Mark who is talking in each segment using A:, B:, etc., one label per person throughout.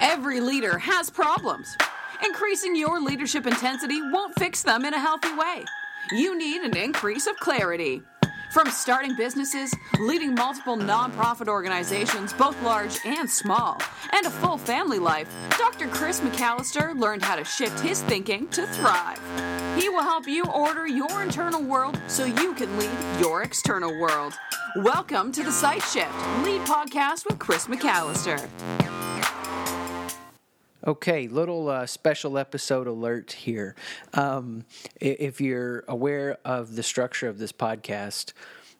A: Every leader has problems. Increasing your leadership intensity won't fix them in a healthy way. You need an increase of clarity. From starting businesses, leading multiple nonprofit organizations, both large and small, and a full family life, Dr. Chris McAlister learned how to shift his thinking to thrive. He will help you order your internal world so you can lead your external world. Welcome to the Sight Shift Lead Podcast with Chris McAlister.
B: Okay, little uh, special episode alert here. Um, if you're aware of the structure of this podcast,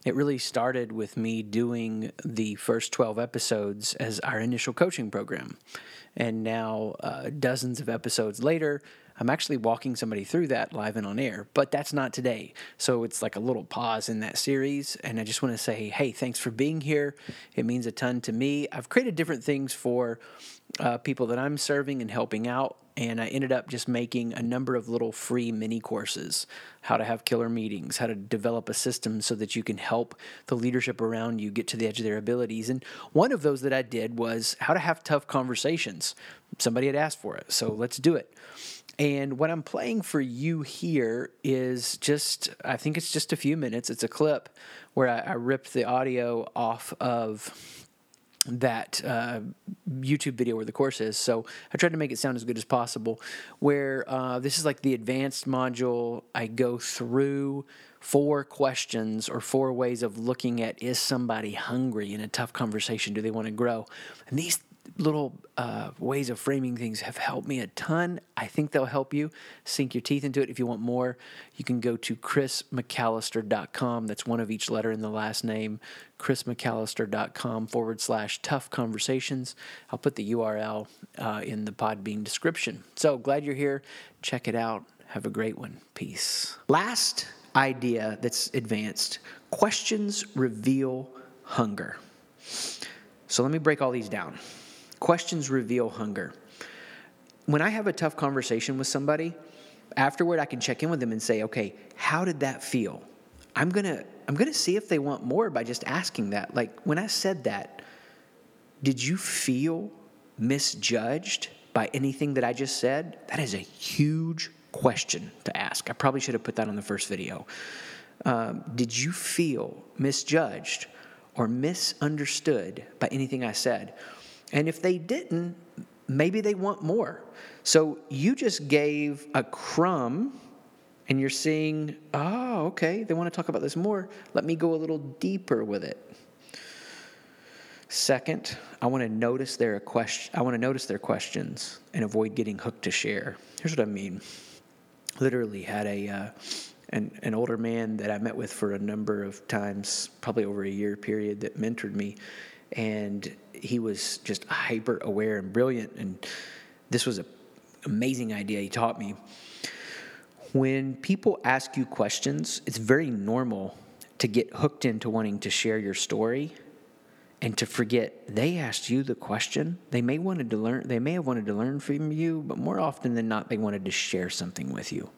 B: it really started with me doing the first 12 episodes as our initial coaching program. And now, uh, dozens of episodes later, I'm actually walking somebody through that live and on air, but that's not today. So it's like a little pause in that series. And I just want to say, hey, thanks for being here. It means a ton to me. I've created different things for uh, people that I'm serving and helping out. And I ended up just making a number of little free mini courses how to have killer meetings, how to develop a system so that you can help the leadership around you get to the edge of their abilities. And one of those that I did was how to have tough conversations. Somebody had asked for it, so let's do it. And what I'm playing for you here is just, I think it's just a few minutes. It's a clip where I, I ripped the audio off of that uh, YouTube video where the course is. So I tried to make it sound as good as possible. Where uh, this is like the advanced module, I go through four questions or four ways of looking at is somebody hungry in a tough conversation? Do they want to grow? And these little uh, ways of framing things have helped me a ton. I think they'll help you sink your teeth into it. If you want more, you can go to chrismcalister.com. That's one of each letter in the last name, chrismcalister.com forward slash tough conversations. I'll put the URL uh, in the Podbean description. So glad you're here. Check it out. Have a great one. Peace. Last idea that's advanced questions reveal hunger. So let me break all these down. Questions reveal hunger. When I have a tough conversation with somebody, afterward I can check in with them and say, okay, how did that feel? I'm gonna I'm gonna see if they want more by just asking that. Like when I said that, did you feel misjudged by anything that I just said? That is a huge question to ask. I probably should have put that on the first video. Um, did you feel misjudged or misunderstood by anything I said? And if they didn't, maybe they want more. So you just gave a crumb and you're seeing, oh, okay, they want to talk about this more. Let me go a little deeper with it. Second, I want to notice their question. I want to notice their questions and avoid getting hooked to share. Here's what I mean. Literally had a uh, an, an older man that I met with for a number of times, probably over a year period, that mentored me, and he was just hyper aware and brilliant. And this was an amazing idea he taught me. When people ask you questions, it's very normal to get hooked into wanting to share your story and to forget they asked you the question. They may wanted to learn they may have wanted to learn from you, but more often than not they wanted to share something with you.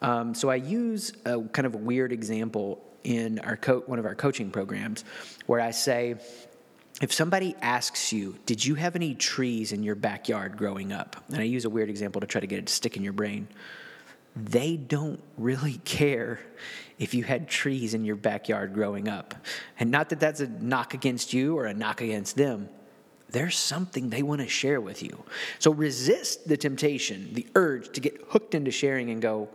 B: Um, so I use a kind of a weird example in our co- one of our coaching programs where I say, if somebody asks you, Did you have any trees in your backyard growing up? And I use a weird example to try to get it to stick in your brain. They don't really care if you had trees in your backyard growing up. And not that that's a knock against you or a knock against them. There's something they want to share with you. So resist the temptation, the urge to get hooked into sharing and go,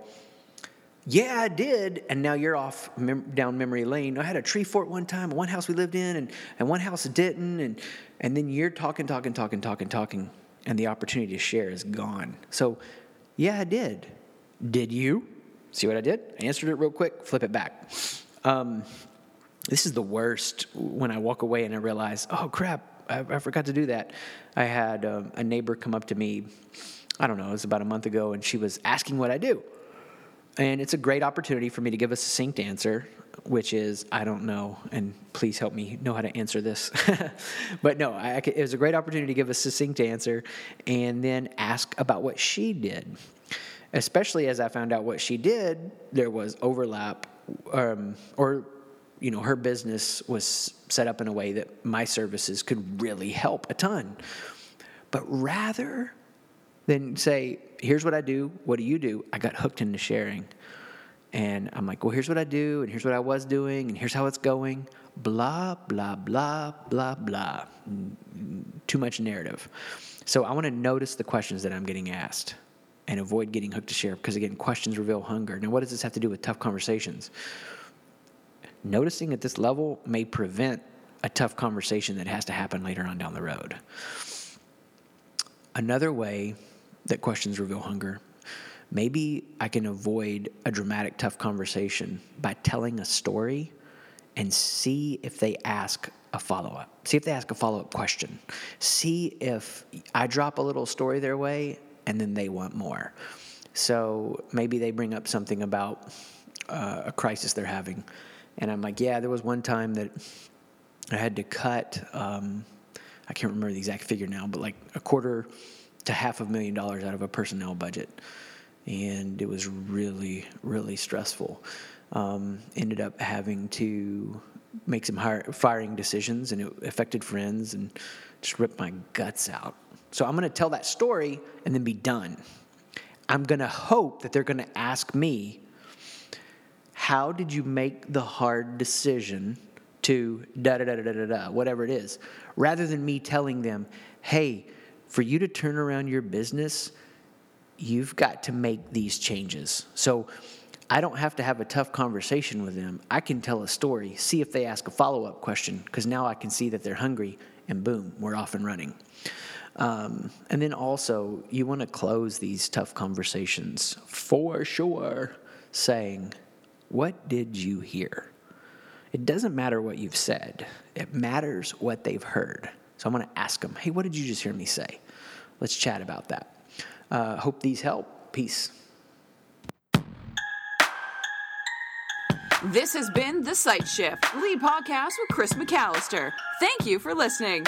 B: yeah, I did. And now you're off mem- down memory lane. I had a tree fort one time, one house we lived in, and, and one house didn't. And, and then you're talking, talking, talking, talking, talking, and the opportunity to share is gone. So, yeah, I did. Did you? See what I did? I answered it real quick, flip it back. Um, this is the worst when I walk away and I realize, oh crap, I, I forgot to do that. I had um, a neighbor come up to me, I don't know, it was about a month ago, and she was asking what I do. And it's a great opportunity for me to give a succinct answer, which is I don't know, and please help me know how to answer this. but no, I, it was a great opportunity to give a succinct answer and then ask about what she did. Especially as I found out what she did, there was overlap, um, or you know, her business was set up in a way that my services could really help a ton. But rather than say, here's what I do, what do you do? I got hooked into sharing. And I'm like, well, here's what I do, and here's what I was doing, and here's how it's going. Blah, blah, blah, blah, blah. Too much narrative. So I want to notice the questions that I'm getting asked and avoid getting hooked to share because, again, questions reveal hunger. Now, what does this have to do with tough conversations? Noticing at this level may prevent a tough conversation that has to happen later on down the road. Another way that questions reveal hunger maybe I can avoid a dramatic, tough conversation by telling a story and see if they ask a follow up. See if they ask a follow up question. See if I drop a little story their way and then they want more. So maybe they bring up something about uh, a crisis they're having. And I'm like, yeah, there was one time that I had to cut, um, I can't remember the exact figure now, but like a quarter to half a million dollars out of a personnel budget. And it was really, really stressful. Um, ended up having to make some hire, firing decisions, and it affected friends and just ripped my guts out. So I'm going to tell that story and then be done. I'm going to hope that they're going to ask me, How did you make the hard decision to da da da da da da, whatever it is, rather than me telling them, Hey, for you to turn around your business, you've got to make these changes. So I don't have to have a tough conversation with them. I can tell a story, see if they ask a follow up question, because now I can see that they're hungry, and boom, we're off and running. Um, and then also, you want to close these tough conversations for sure, saying, What did you hear? It doesn't matter what you've said, it matters what they've heard. So I'm going to ask them, hey, what did you just hear me say? Let's chat about that. Uh, hope these help. Peace.
A: This has been The Sight Shift, lead podcast with Chris McAlister. Thank you for listening.